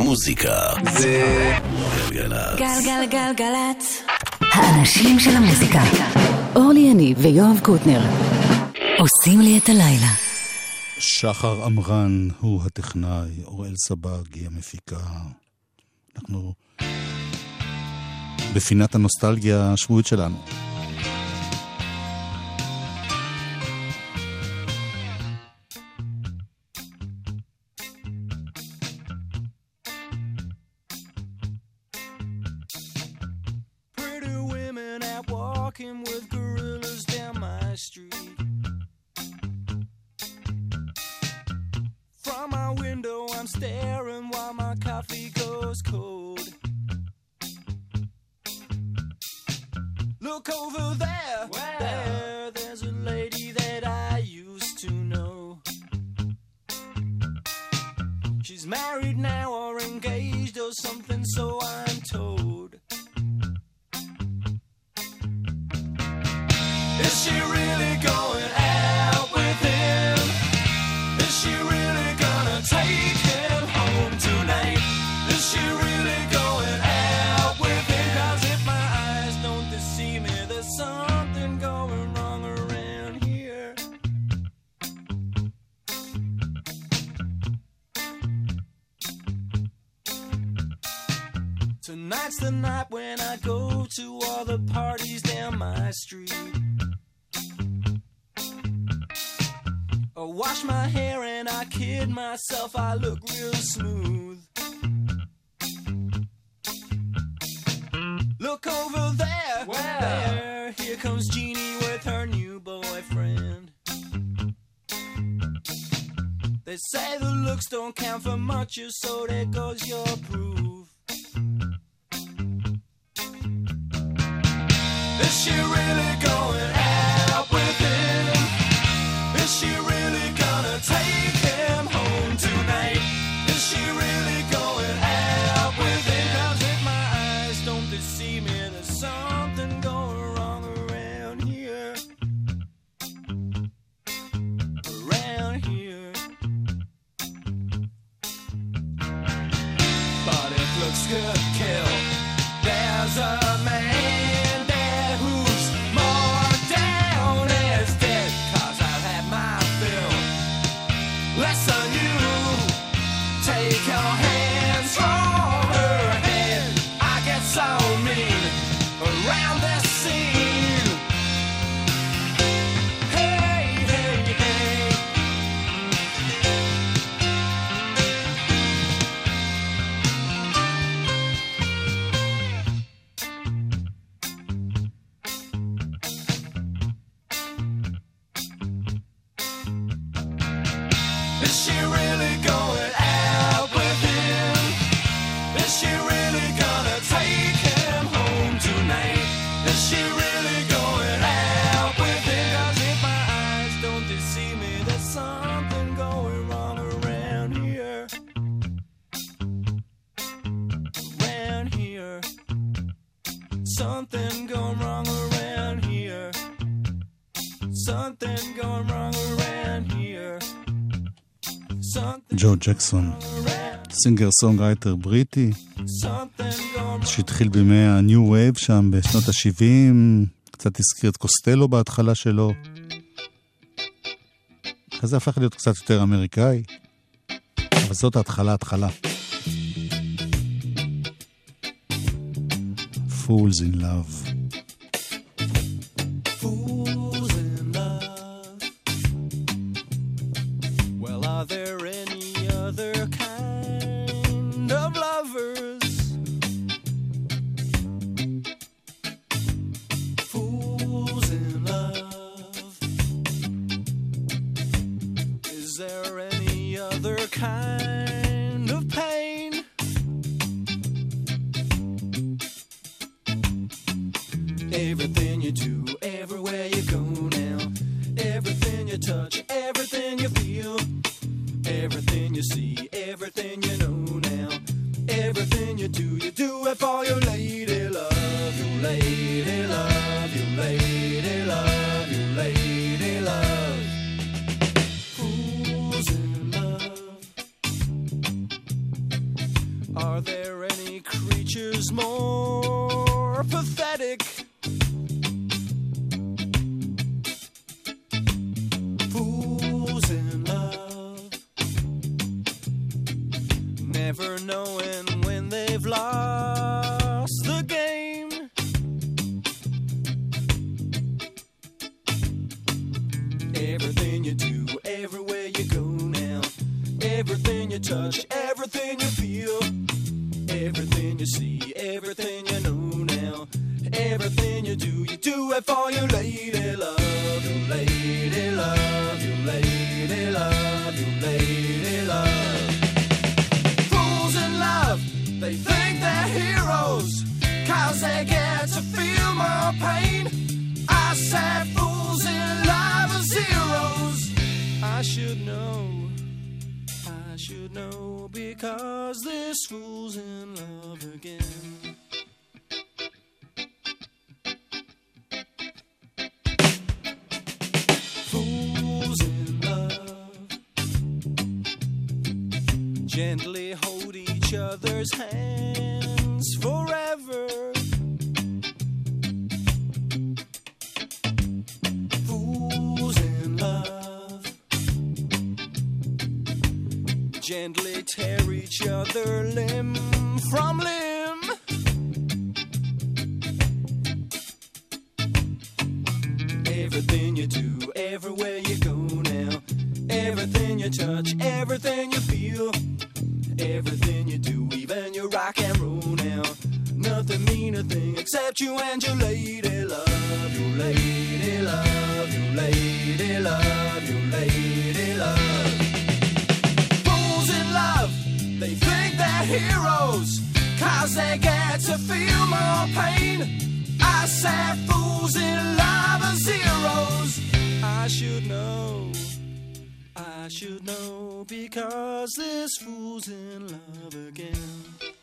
מוזיקה זה גלגלצ. גלגלגלגלצ. האנשים של המוזיקה. אורלי יניב ויואב קוטנר. עושים לי את הלילה. שחר עמרן הוא הטכנאי, אוראל סבג היא המפיקה. אנחנו בפינת הנוסטלגיה השבועית שלנו. look over there. Where? There, here comes Jeannie with her new boyfriend. They say the looks don't count for much, so there goes your proof. Is she really going ג'ו ג'קסון, סינגר סונג רייטר בריטי, שהתחיל בימי ה-New Wave שם בשנות ה-70, קצת הזכיר את קוסטלו בהתחלה שלו. אחרי זה הפך להיות קצת יותר אמריקאי, אבל זאת ההתחלה, התחלה. Fools in Love. Fools Everything you do, everywhere you go now. Everything you touch, everything you feel. Everything you see, everything you know now. Everything you do, you do it for your lady love. Your lady love, your lady love, your lady love. Fools in love, they think they're heroes. Cause they get to feel more pain. I said in love are zeros. I should know. I should know because this fool's in love again. Fools in love gently hold each other's hands motherland. Because this fool's in love again.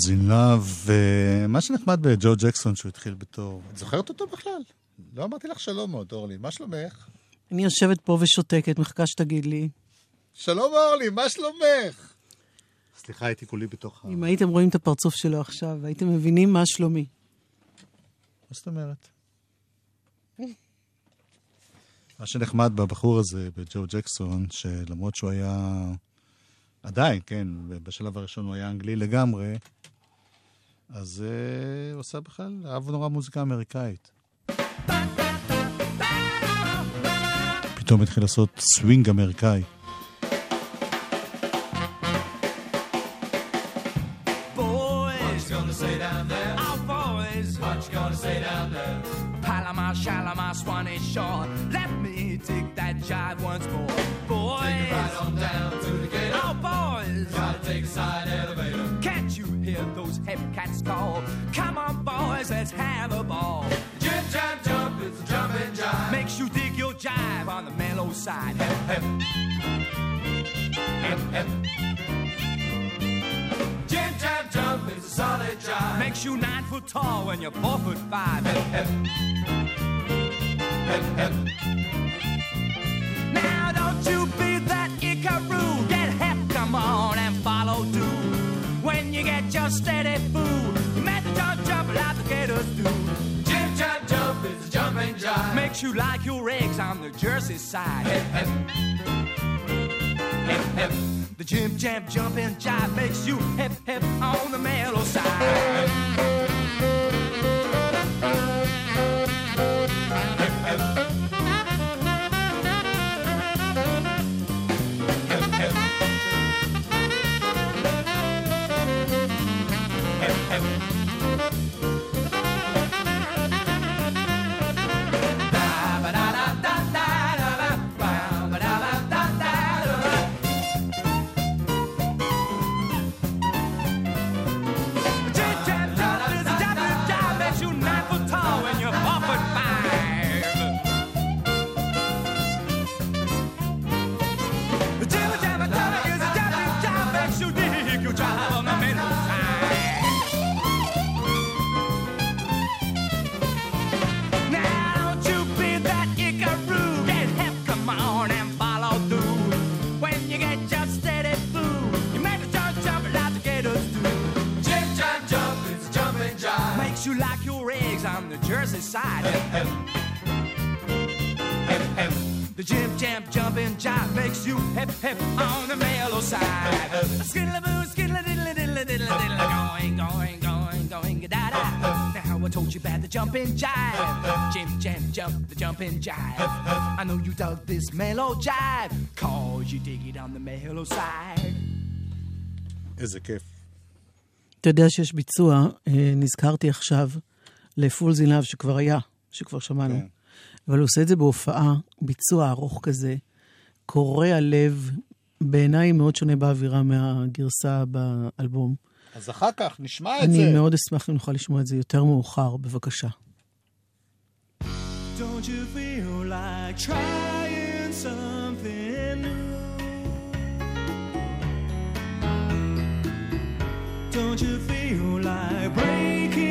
Fools in Love, ומה שנחמד בג'ו ג'קסון שהוא התחיל בתור... את זוכרת אותו בכלל? לא אמרתי לך שלום עוד, אורלי, מה שלומך? אני יושבת פה ושותקת, מחכה שתגיד לי. שלום אורלי, מה שלומך? סליחה, הייתי כולי בתוך ה... אם הייתם רואים את הפרצוף שלו עכשיו, הייתם מבינים מה שלומי. מה זאת אומרת? מה שנחמד בבחור הזה, בג'ו ג'קסון, שלמרות שהוא היה... עדיין, כן, בשלב הראשון הוא היה אנגלי לגמרי, אז uh, הוא עושה בכלל, אהב נורא מוזיקה אמריקאית. פתאום התחיל לעשות סווינג אמריקאי. Boys, gonna say down there? Our boys, what you gonna say down there? Palama, Shalama, Swanee Shore. Let me take that jive once more. Boys, take right on down to the gate. Our boys, gotta take a side elevator. Can't you hear those heavy cats call? Come on, boys, let's have a ball. Jump, jump, jump, it's a jumping jive. Makes you dig your jive on the mellow side. Hep, hep. Hep, hep. Jim jam jump is a solid jive. Makes you nine foot tall when you're four foot five. Hep, hep. Hep, hep. Now don't you be that Icaroo. Get hep, come on and follow too. When you get your steady food, you make the jump jump like the gators do. Jim jump, jump is a jumping jive. Makes you like your eggs on the Jersey side. Hep, hep. Hep, hep. The jim jam jumping jive makes you hip hip on the mellow side. from the Jersey side. The jim jam jumping jive makes you hip hip on the mellow side. Skiddly boo, skiddly diddly diddly diddly diddly, going, going, going, going, da da. Now I told you about the jumping jive. Jim jam jump, the jumping jive. I know you dug this mellow jive, cause you dig it on the mellow side. איזה כיף. אתה יודע שיש ביצוע, אה, נזכרתי עכשיו, לפול זינב שכבר היה, שכבר שמענו. כן. אבל הוא עושה את זה בהופעה, ביצוע ארוך כזה, קורע לב, בעיניי מאוד שונה באווירה מהגרסה באלבום. אז אחר כך נשמע את אני זה. מאוד אשמח אם נוכל לשמוע את זה יותר מאוחר, בבקשה. Don't you feel like trying something new? Don't you feel like breaking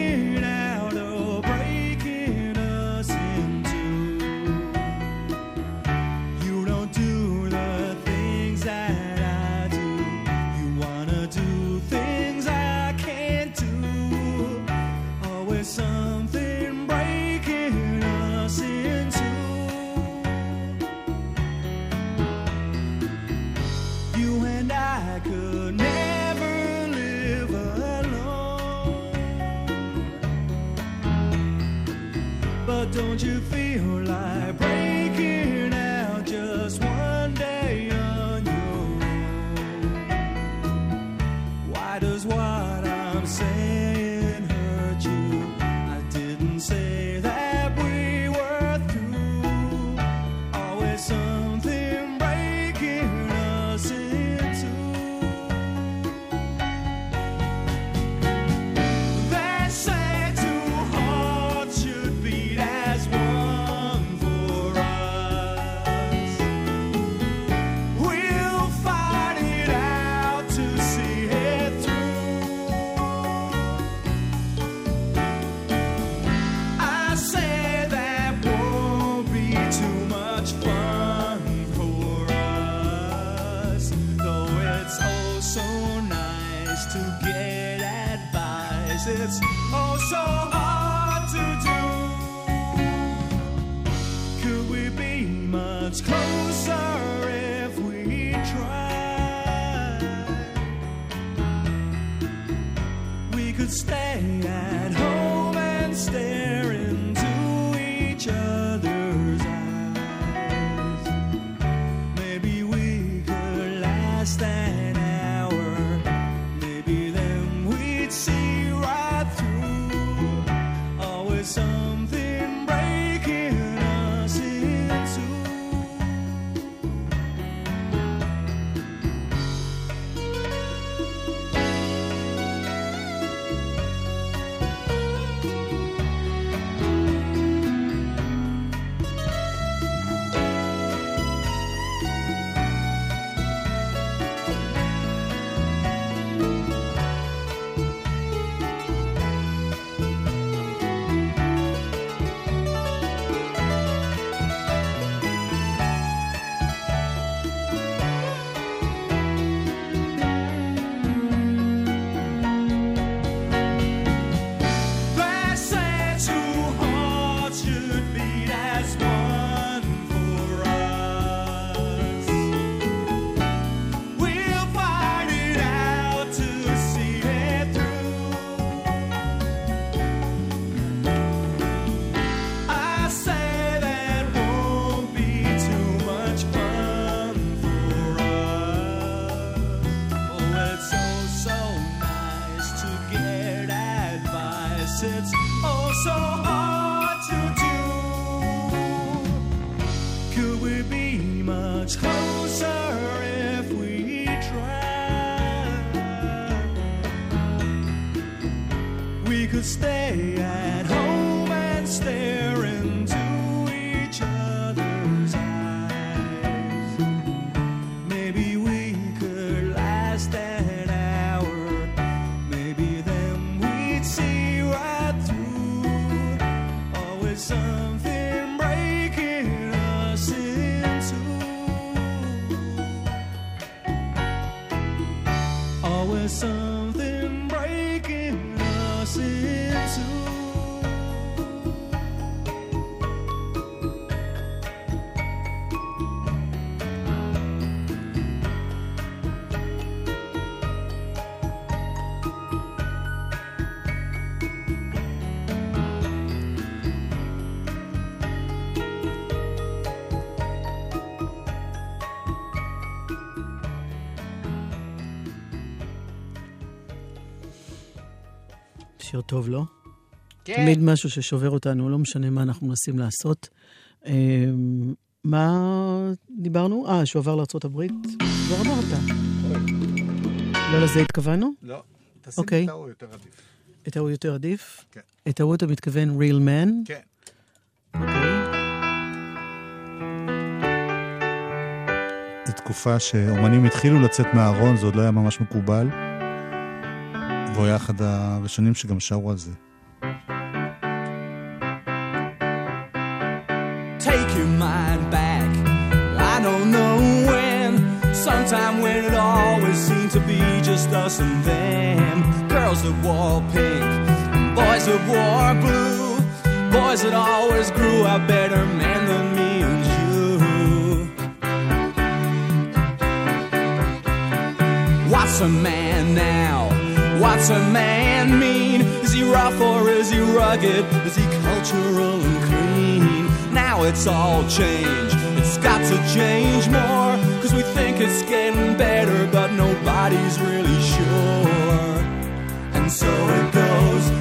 שיר טוב, לא? כן. תמיד משהו ששובר אותנו, לא משנה מה אנחנו מנסים לעשות. אה, מה דיברנו? אה, שהוא עבר לארה"ב? כבר אמרת. לא לזה התכוונו? לא, תשים אוקיי. את ההוא יותר עדיף. את ההוא יותר עדיף? כן. את ההוא אתה מתכוון real man? כן. אוקיי. זו תקופה שאומנים התחילו לצאת מהארון, זה עוד לא היה ממש מקובל. והוא היה אחד הראשונים שגם שרו על זה. take your mind back. I don't know when, sometime when it always seemed to be just us and them. Girls that wore pink, boys that wore blue, boys that always grew up better men than me and you. What's a man now? What's a man mean? Is he rough or is he rugged? Is he cultural and clean? Now it's all changed. It's got to change more. Cause we think it's getting better, but nobody's really sure. And so it goes,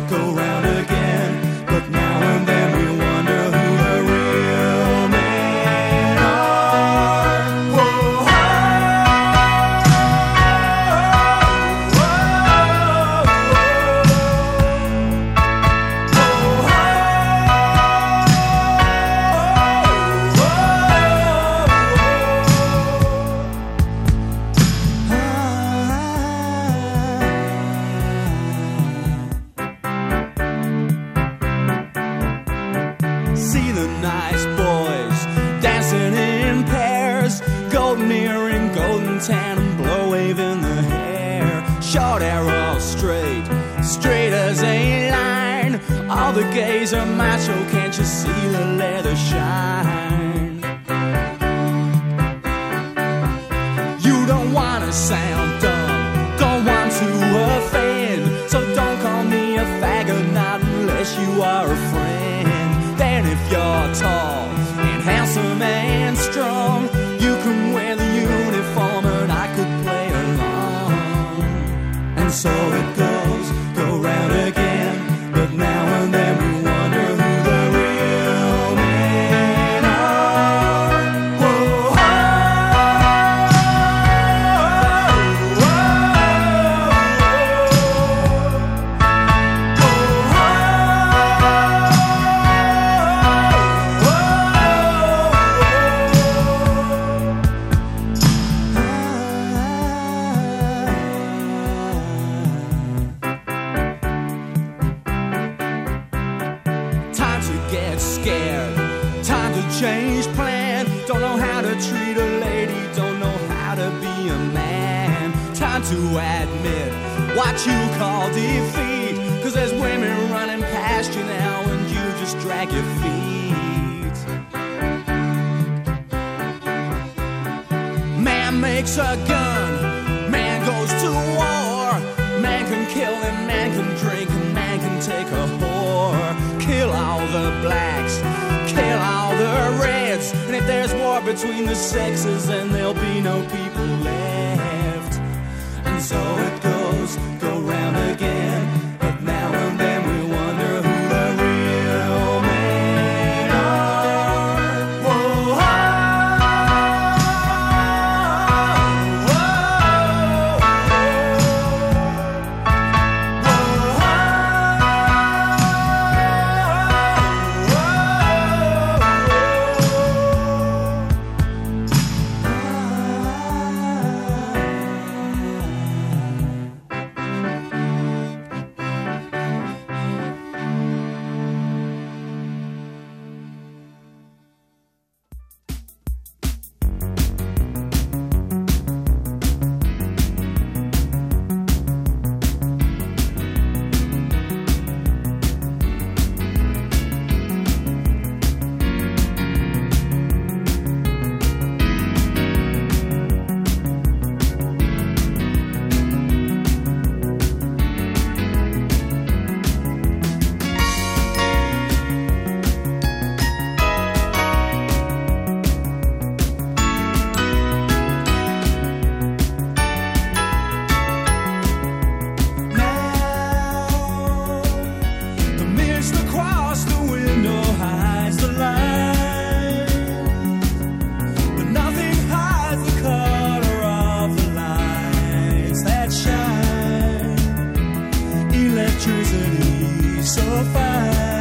makes a gun. Man goes to war. Man can kill and man can drink and man can take a whore. Kill all the blacks. Kill all the reds. And if there's war between the sexes, then there'll be no people left. And so electricity so fine.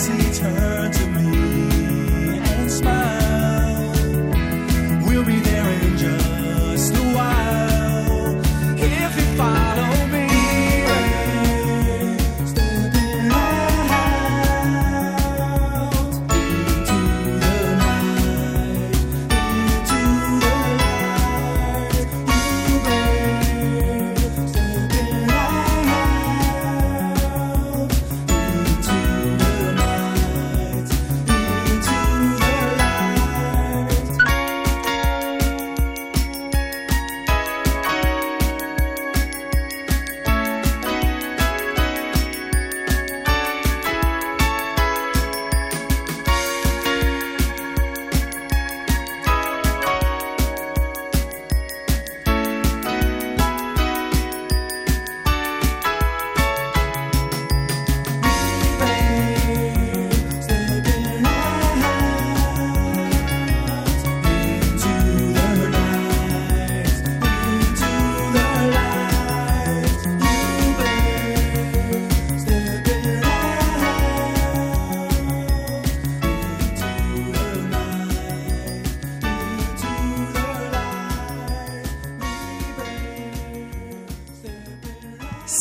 seats her.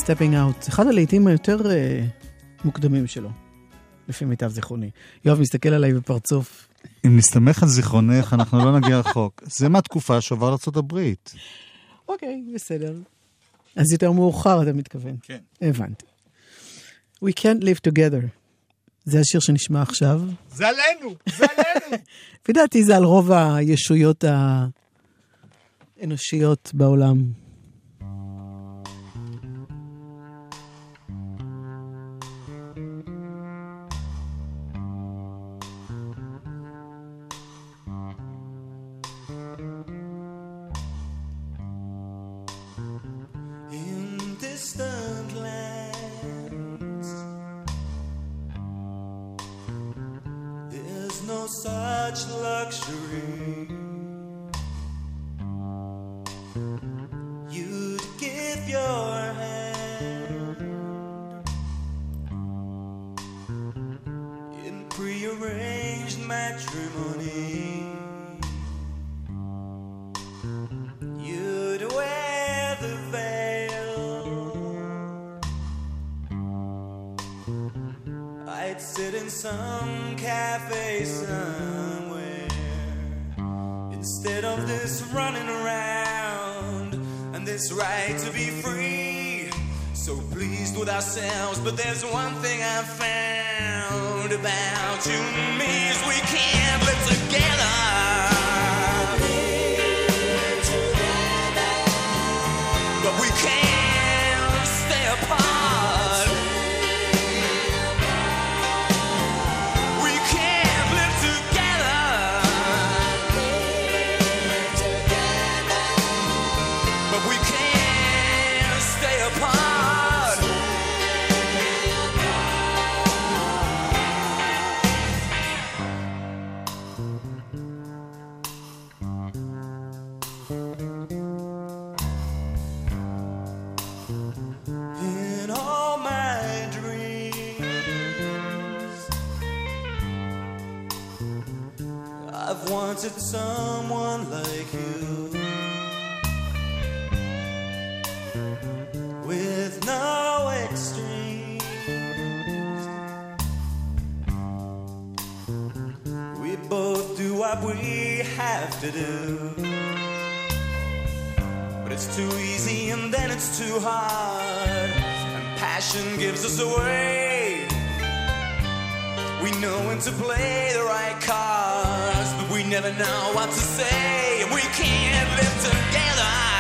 Stepping Out, אחד הלהיטים היותר אה, מוקדמים שלו, לפי מיטב זיכרוני. יואב מסתכל עליי בפרצוף. אם נסתמך על זיכרונך, אנחנו לא נגיע רחוק. זה מהתקופה שעבר לארה"ב. אוקיי, בסדר. אז יותר מאוחר אתה מתכוון. כן. הבנתי. We can't live together. זה השיר שנשמע עכשיו. זה עלינו! זה עלינו! לפי דעתי זה על רוב הישויות האנושיות בעולם. To do. But it's too easy and then it's too hard. And passion gives us away. We know when to play the right cards, but we never know what to say. And we can't live together.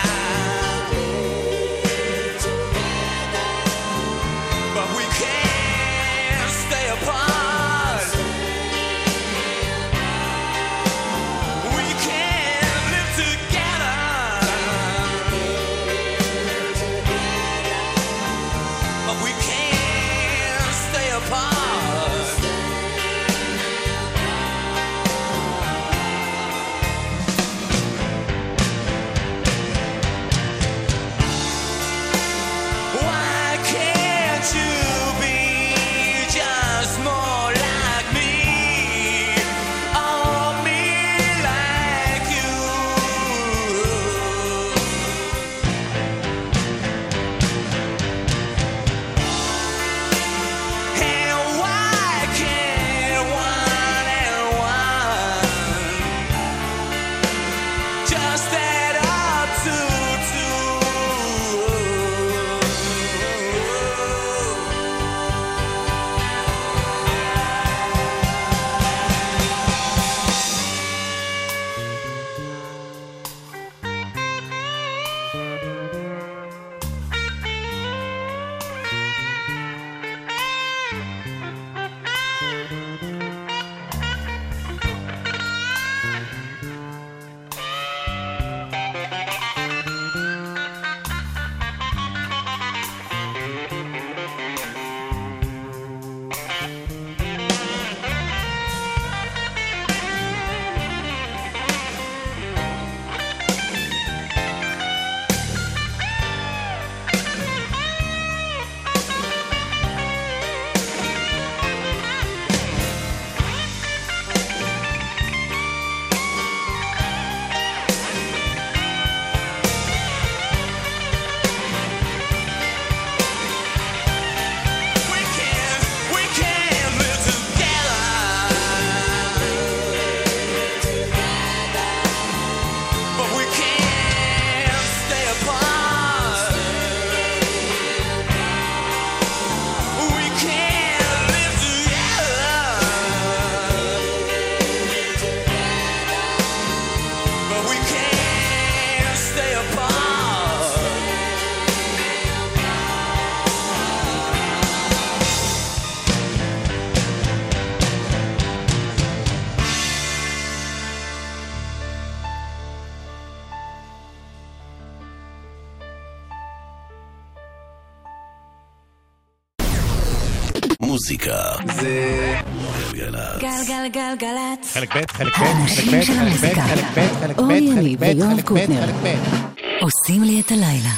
המוזיקה זה גלגלצ. גלגלגלגלצ. חלק ב', חלק ב', חלק ב', חלק ב'. חלק ב', חלק ב', חלק ב', חלק ב'. חלק ב'. עושים לי את הלילה.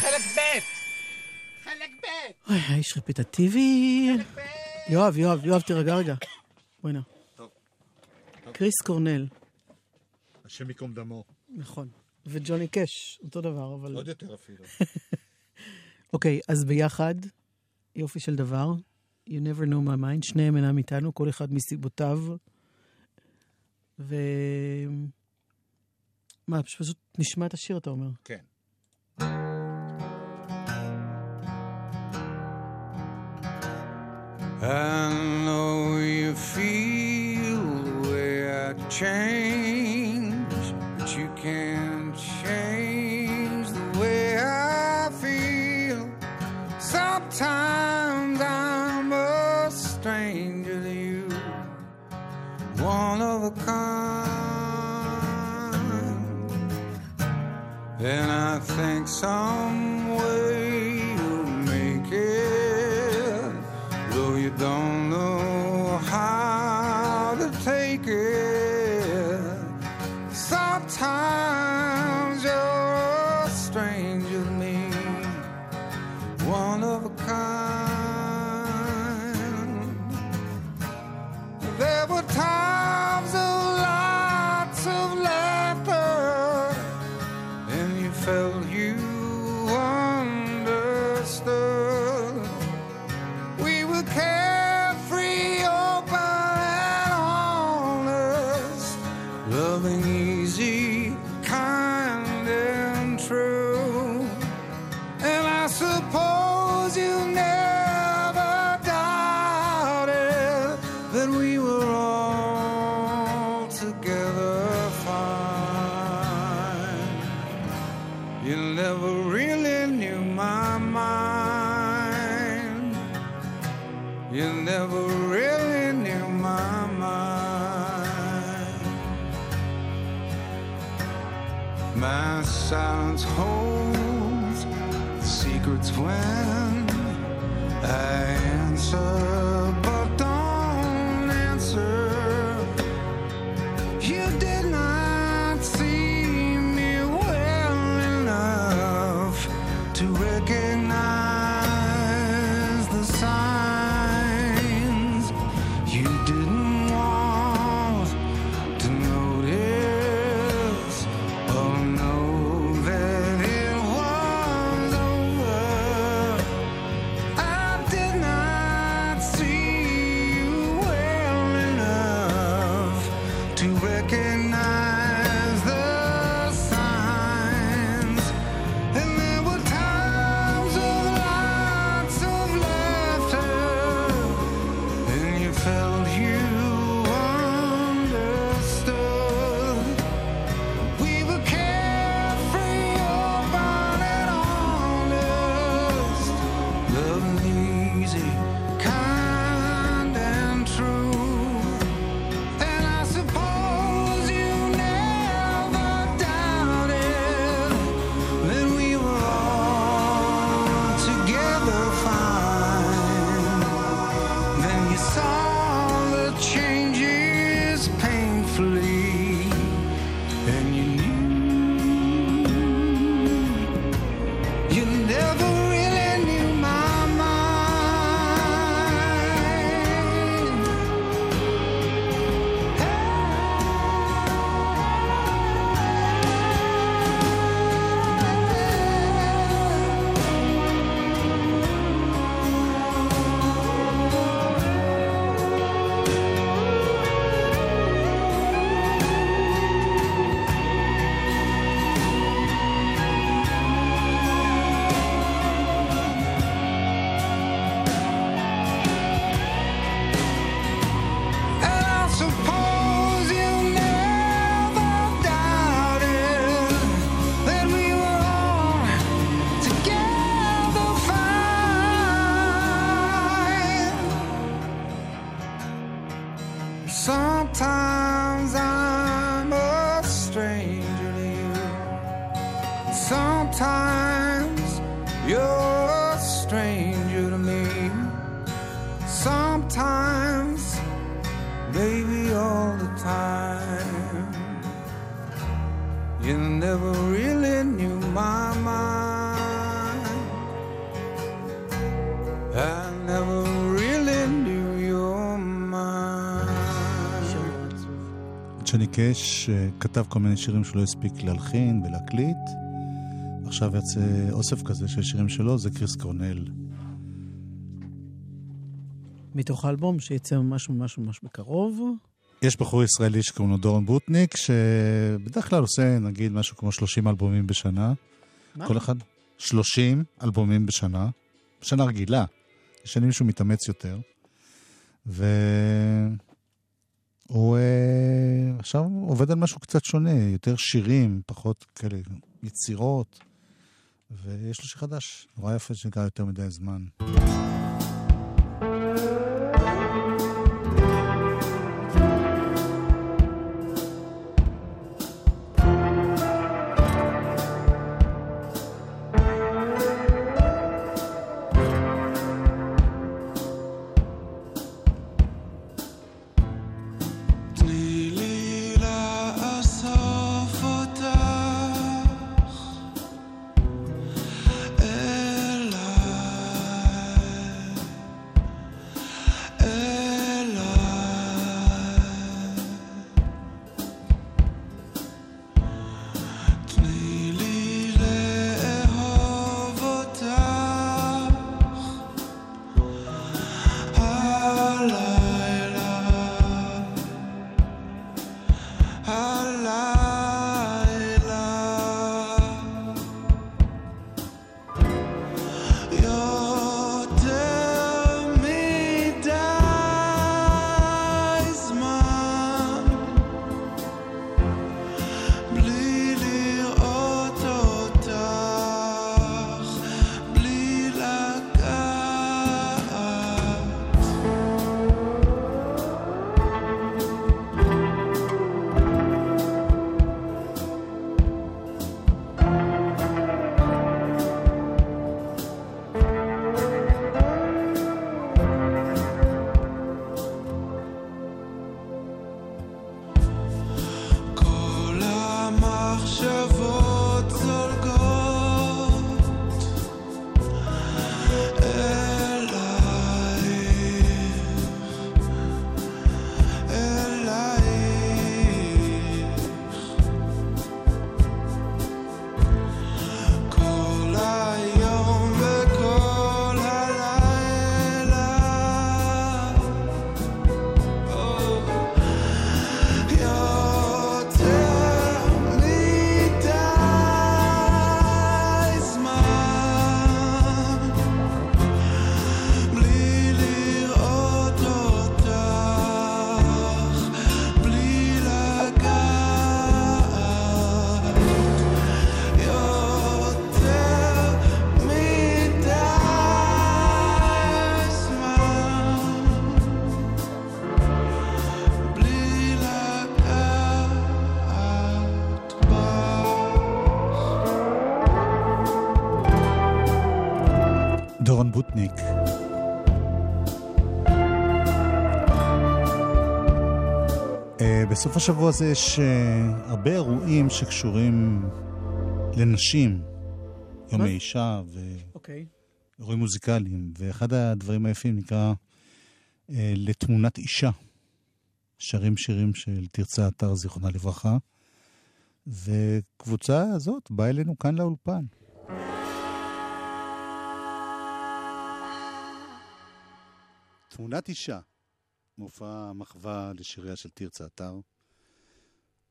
אוי, האיש רפיטטיבי. יואב, יואב, יואב, תירגע רגע. בואי נא. קריס קורנל, השם ייקום דמו. נכון. וג'וני קאש, אותו דבר, אבל... עוד יותר אפילו. אוקיי, אז ביחד, יופי של דבר. You never know my mind, שניהם אינם איתנו, כל אחד מסיבותיו. ו... מה, פשוט נשמע את השיר, אתה אומר. כן. I know you feel the way I change, but you can't change the way I feel. Sometimes broken. And I think some. ג'וני קאש אה, כתב כל מיני שירים שלא הספיק להלחין ולהקליט. עכשיו יצא אוסף כזה של שירים שלו, זה קריס קורנל. מתוך האלבום שיצא ממש ממש ממש בקרוב. יש בחור ישראלי שקוראים לו דורון בוטניק, שבדרך כלל עושה נגיד משהו כמו 30 אלבומים בשנה. מה? כל אחד 30 אלבומים בשנה. בשנה רגילה. יש שנים שהוא מתאמץ יותר. והוא אה, עכשיו עובד על משהו קצת שונה, יותר שירים, פחות כאלה יצירות. ויש לו שיר חדש, נורא יפה שנקרא יותר מדי זמן. דורון בוטניק. אה, בסוף השבוע הזה יש אה, הרבה אירועים שקשורים לנשים, יום? האישה אוקיי. ואירועים מוזיקליים, ואחד הדברים היפים נקרא אה, לתמונת אישה. שרים שירים של תרצה אתר, זיכרונה לברכה, וקבוצה הזאת באה אלינו כאן לאולפן. תמונת אישה, מופע מחווה לשיריה של תרצה אתר.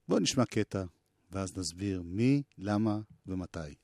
בואו נשמע קטע, ואז נסביר מי, למה ומתי.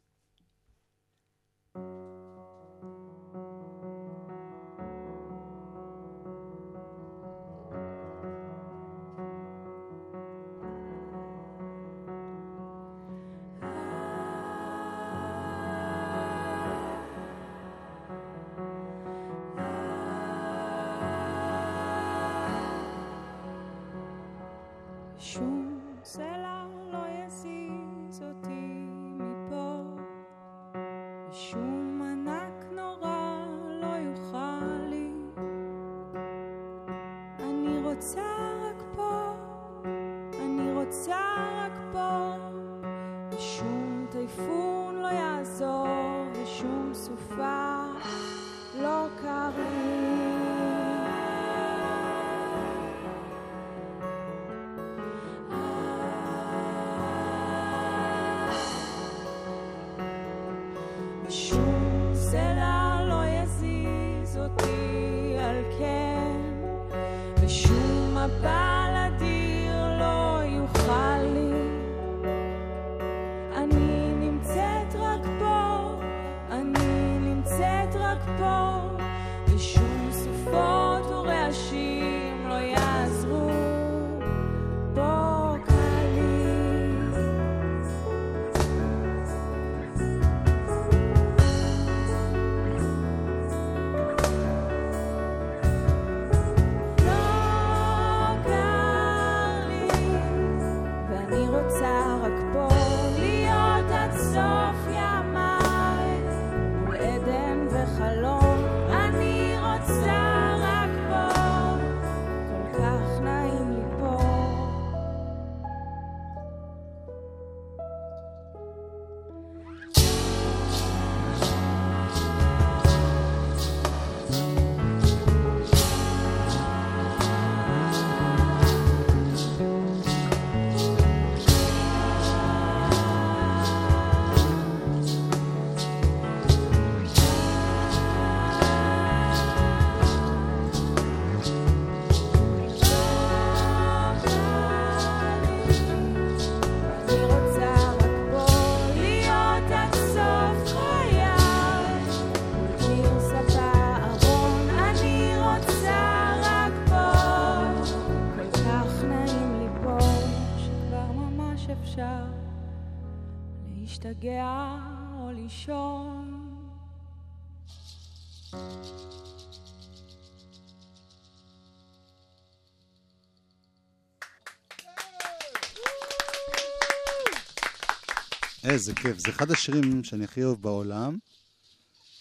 איזה כיף, זה אחד השירים שאני הכי אוהב בעולם,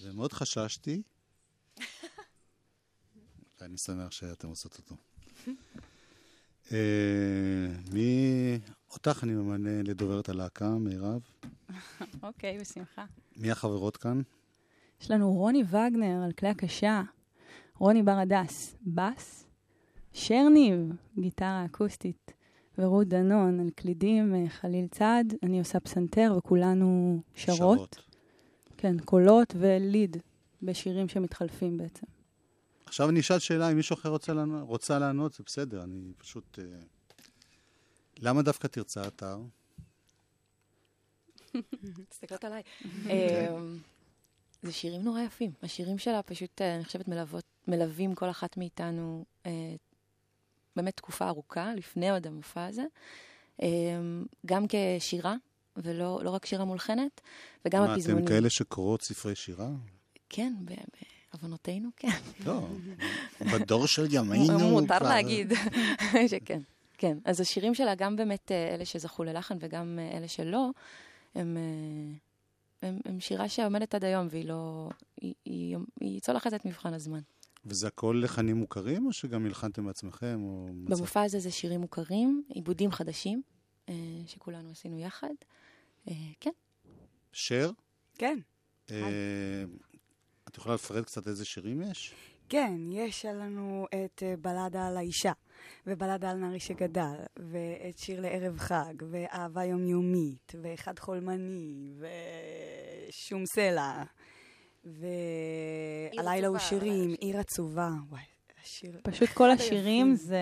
ומאוד חששתי. ואני שמח שאתם עושות אותו. אה, מי... אותך אני ממנה לדוברת הלהקה, מירב. אוקיי, בשמחה. מי החברות כאן? יש לנו רוני וגנר על כלי הקשה, רוני בר הדס, בס, שרניב, גיטרה אקוסטית, ורות דנון על קלידים, אה, חליל צעד, אני עושה פסנתר וכולנו שרות. שרות. כן, קולות וליד בשירים שמתחלפים בעצם. עכשיו אני אשאל שאלה, אם מישהו אחר רוצה לענות, רוצה לענות, זה בסדר, אני פשוט... אה, למה דווקא תרצה אתר? מסתכלות עליי. אמ, זה שירים נורא יפים. השירים שלה פשוט, אה, אני חושבת, מלוות, מלווים כל אחת מאיתנו אה, באמת תקופה ארוכה, לפני עוד המופע הזה. אמ, גם כשירה, ולא לא רק שירה מולחנת, וגם מה, הפזמונים. אתם כאלה שקוראות ספרי שירה? כן, בעוונותינו, כן. לא, בדור של ימינו... מותר כבר- להגיד שכן. כן, אז השירים שלה, גם באמת אה, אלה שזכו ללחן וגם אה, אלה שלא, הם, אה, הם, הם שירה שעומדת עד היום, והיא לא... היא, היא, היא צולחת את מבחן הזמן. וזה הכל לחנים מוכרים, או שגם הלחנתם בעצמכם? או במופע הזה זה שירים מוכרים, עיבודים חדשים, אה, שכולנו עשינו יחד. אה, כן. שר? כן. אה, את יכולה לפרט קצת איזה שירים יש? כן, יש לנו את אה, בלדה על האישה, ובלדה על נערי שגדל, ואת שיר לערב חג, ואהבה יומיומית, ואחד חולמני, ושום סלע, והלילה הוא שירים, עיר עצובה. וואי, השיר... פשוט כל השירים. זה...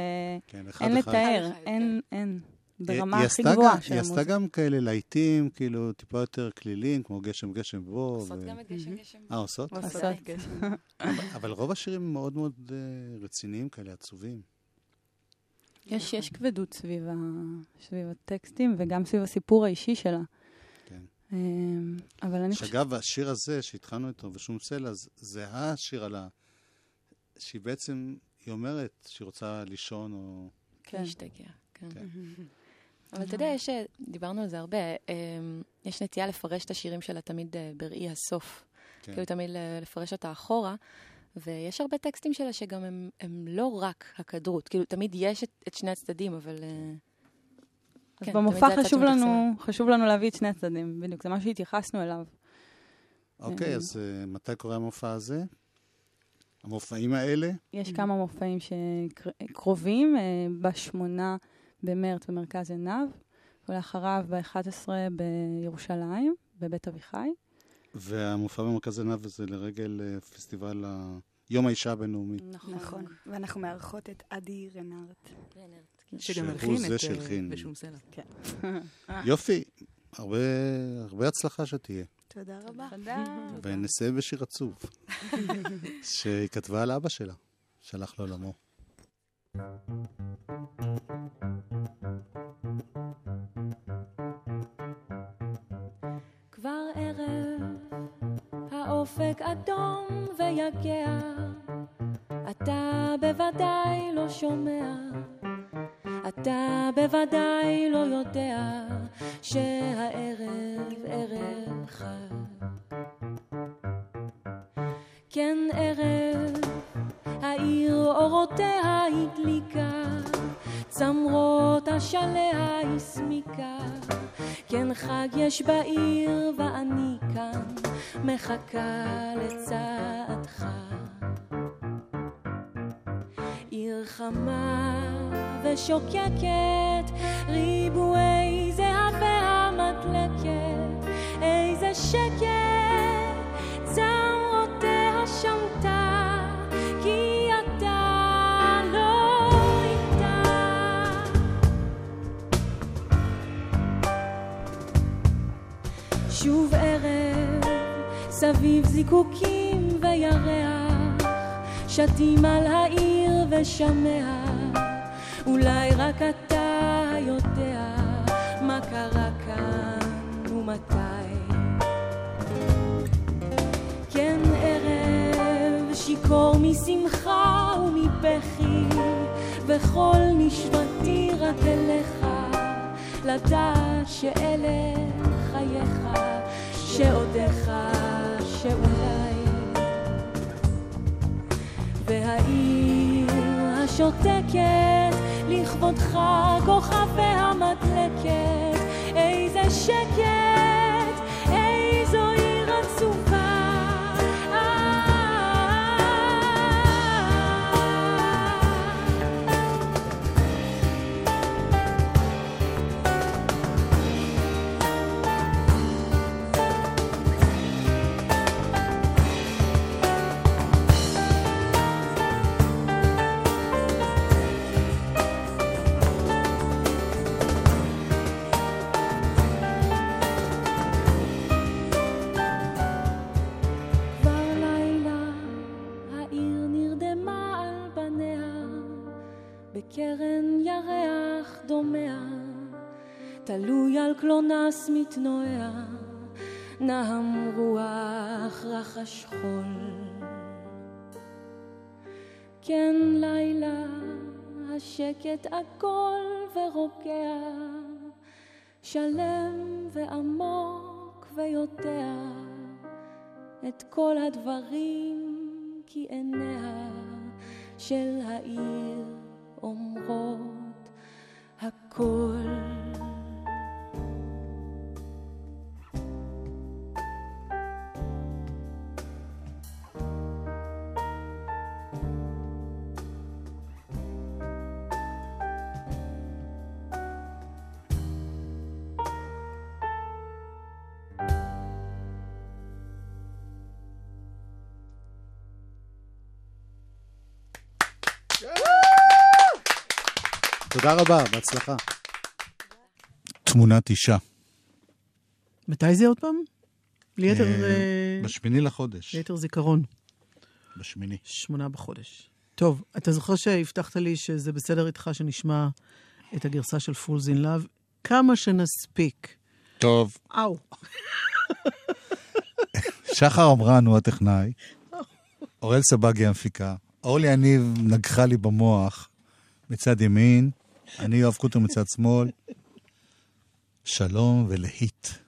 כן, אחד אין אחד. לתאר, אחד, אין, אין. ברמה הכי גבוהה גם- של היא עשתה המוזיקה. גם כאלה להיטים, כאילו, טיפה יותר כלילים, כמו גשם גשם בו. עושות ו- גם את גשם גשם. אה, עושות? עושות. גשם. אבל- רוב השירים מאוד מאוד אה, רציניים כאלה, עצובים. יש, יש כבדות סביב, ה... סביב הטקסטים וגם סביב הסיפור האישי שלה. כן. אמ, אבל אני חושבת... שאגב, השיר הזה שהתחלנו איתו, ושום סלע, זה- השיר על ה... שהיא בעצם, היא אומרת שהיא רוצה לישון, או... כן. להשתגע, כן. כן. אבל אתה יודע, יש, דיברנו על זה הרבה, אמ, יש נטייה לפרש את השירים שלה תמיד אה, בראי הסוף. כן. כאילו תמיד ל- לפרש אותה אחורה, ויש הרבה טקסטים שלה שגם הם, הם לא רק הכדרות, כאילו תמיד יש את, את שני הצדדים, אבל אה, אז כן, במופע חשוב לנו, חשוב לנו להביא את שני הצדדים, בדיוק, זה מה שהתייחסנו אליו. אוקיי, אה. אז אה, מתי קורה המופע הזה? המופעים האלה? יש כמה מופעים שקרובים, בשמונה במרץ במרכז עינב, ולאחריו ב-11 בירושלים, בבית אביחי. והמופע במרכז עיניו זה לרגל פסטיבל ה... יום האישה הבינלאומי. נכון. ואנחנו מארחות את עדי רנארט. שגם הלחין את שהלחין. אה, בשום סלע. כן. יופי, הרבה, הרבה הצלחה שתהיה. תודה רבה. תודה. ונסיים בשיר עצוב, שהיא כתבה על אבא שלה, שהלך לעולמו. כבר ערב, האופק אדום ויגע, אתה בוודאי לא שומע, אתה בוודאי לא יודע שהערב ערב חג. כן ערב, העיר אורותיה הדליקה, צמרות השליה הסמיקה. כן חג יש בעיר ואני כאן מחכה לצעדך. עיר חמה ושוקקת, ריבועי זהבה מדלקת, איזה שקט צמרותיה שמטה, כי אתה לא איתה. שוב ערב, סביב זיקוקים וירח, שתים על העיר ושמע, אולי רק אתה יודע מה קרה כאן ומתי. כן ערב, שיכור משמחה ומבכי, וכל נשמתי רק אליך, לדעת שאלה חייך, שעודיך, שאולי. והעיר השותקת, לכבודך כוכביה מדלקת, איזה שקט, איזו עיר עצובה. תלוי על קלונס מתנועע, נהם רוח רחש חול. כן לילה השקט עגול ורוגע, שלם ועמוק ויודע. את כל הדברים כי עיניה של העיר אומרות הכל. תודה רבה, בהצלחה. תמונת אישה. מתי זה עוד פעם? ליתר, אה, אה, בשמיני לחודש. ליתר זיכרון. בשמיני. שמונה בחודש. טוב, אתה זוכר שהבטחת לי שזה בסדר איתך שנשמע את הגרסה של פולס אין לאב? כמה שנספיק. טוב. אאו. שחר עמרן הוא הטכנאי, אוראל סבגי המפיקה, אורלי יניב נגחה לי במוח מצד ימין, אני יואב קוטר מצד שמאל. שלום ולהיט.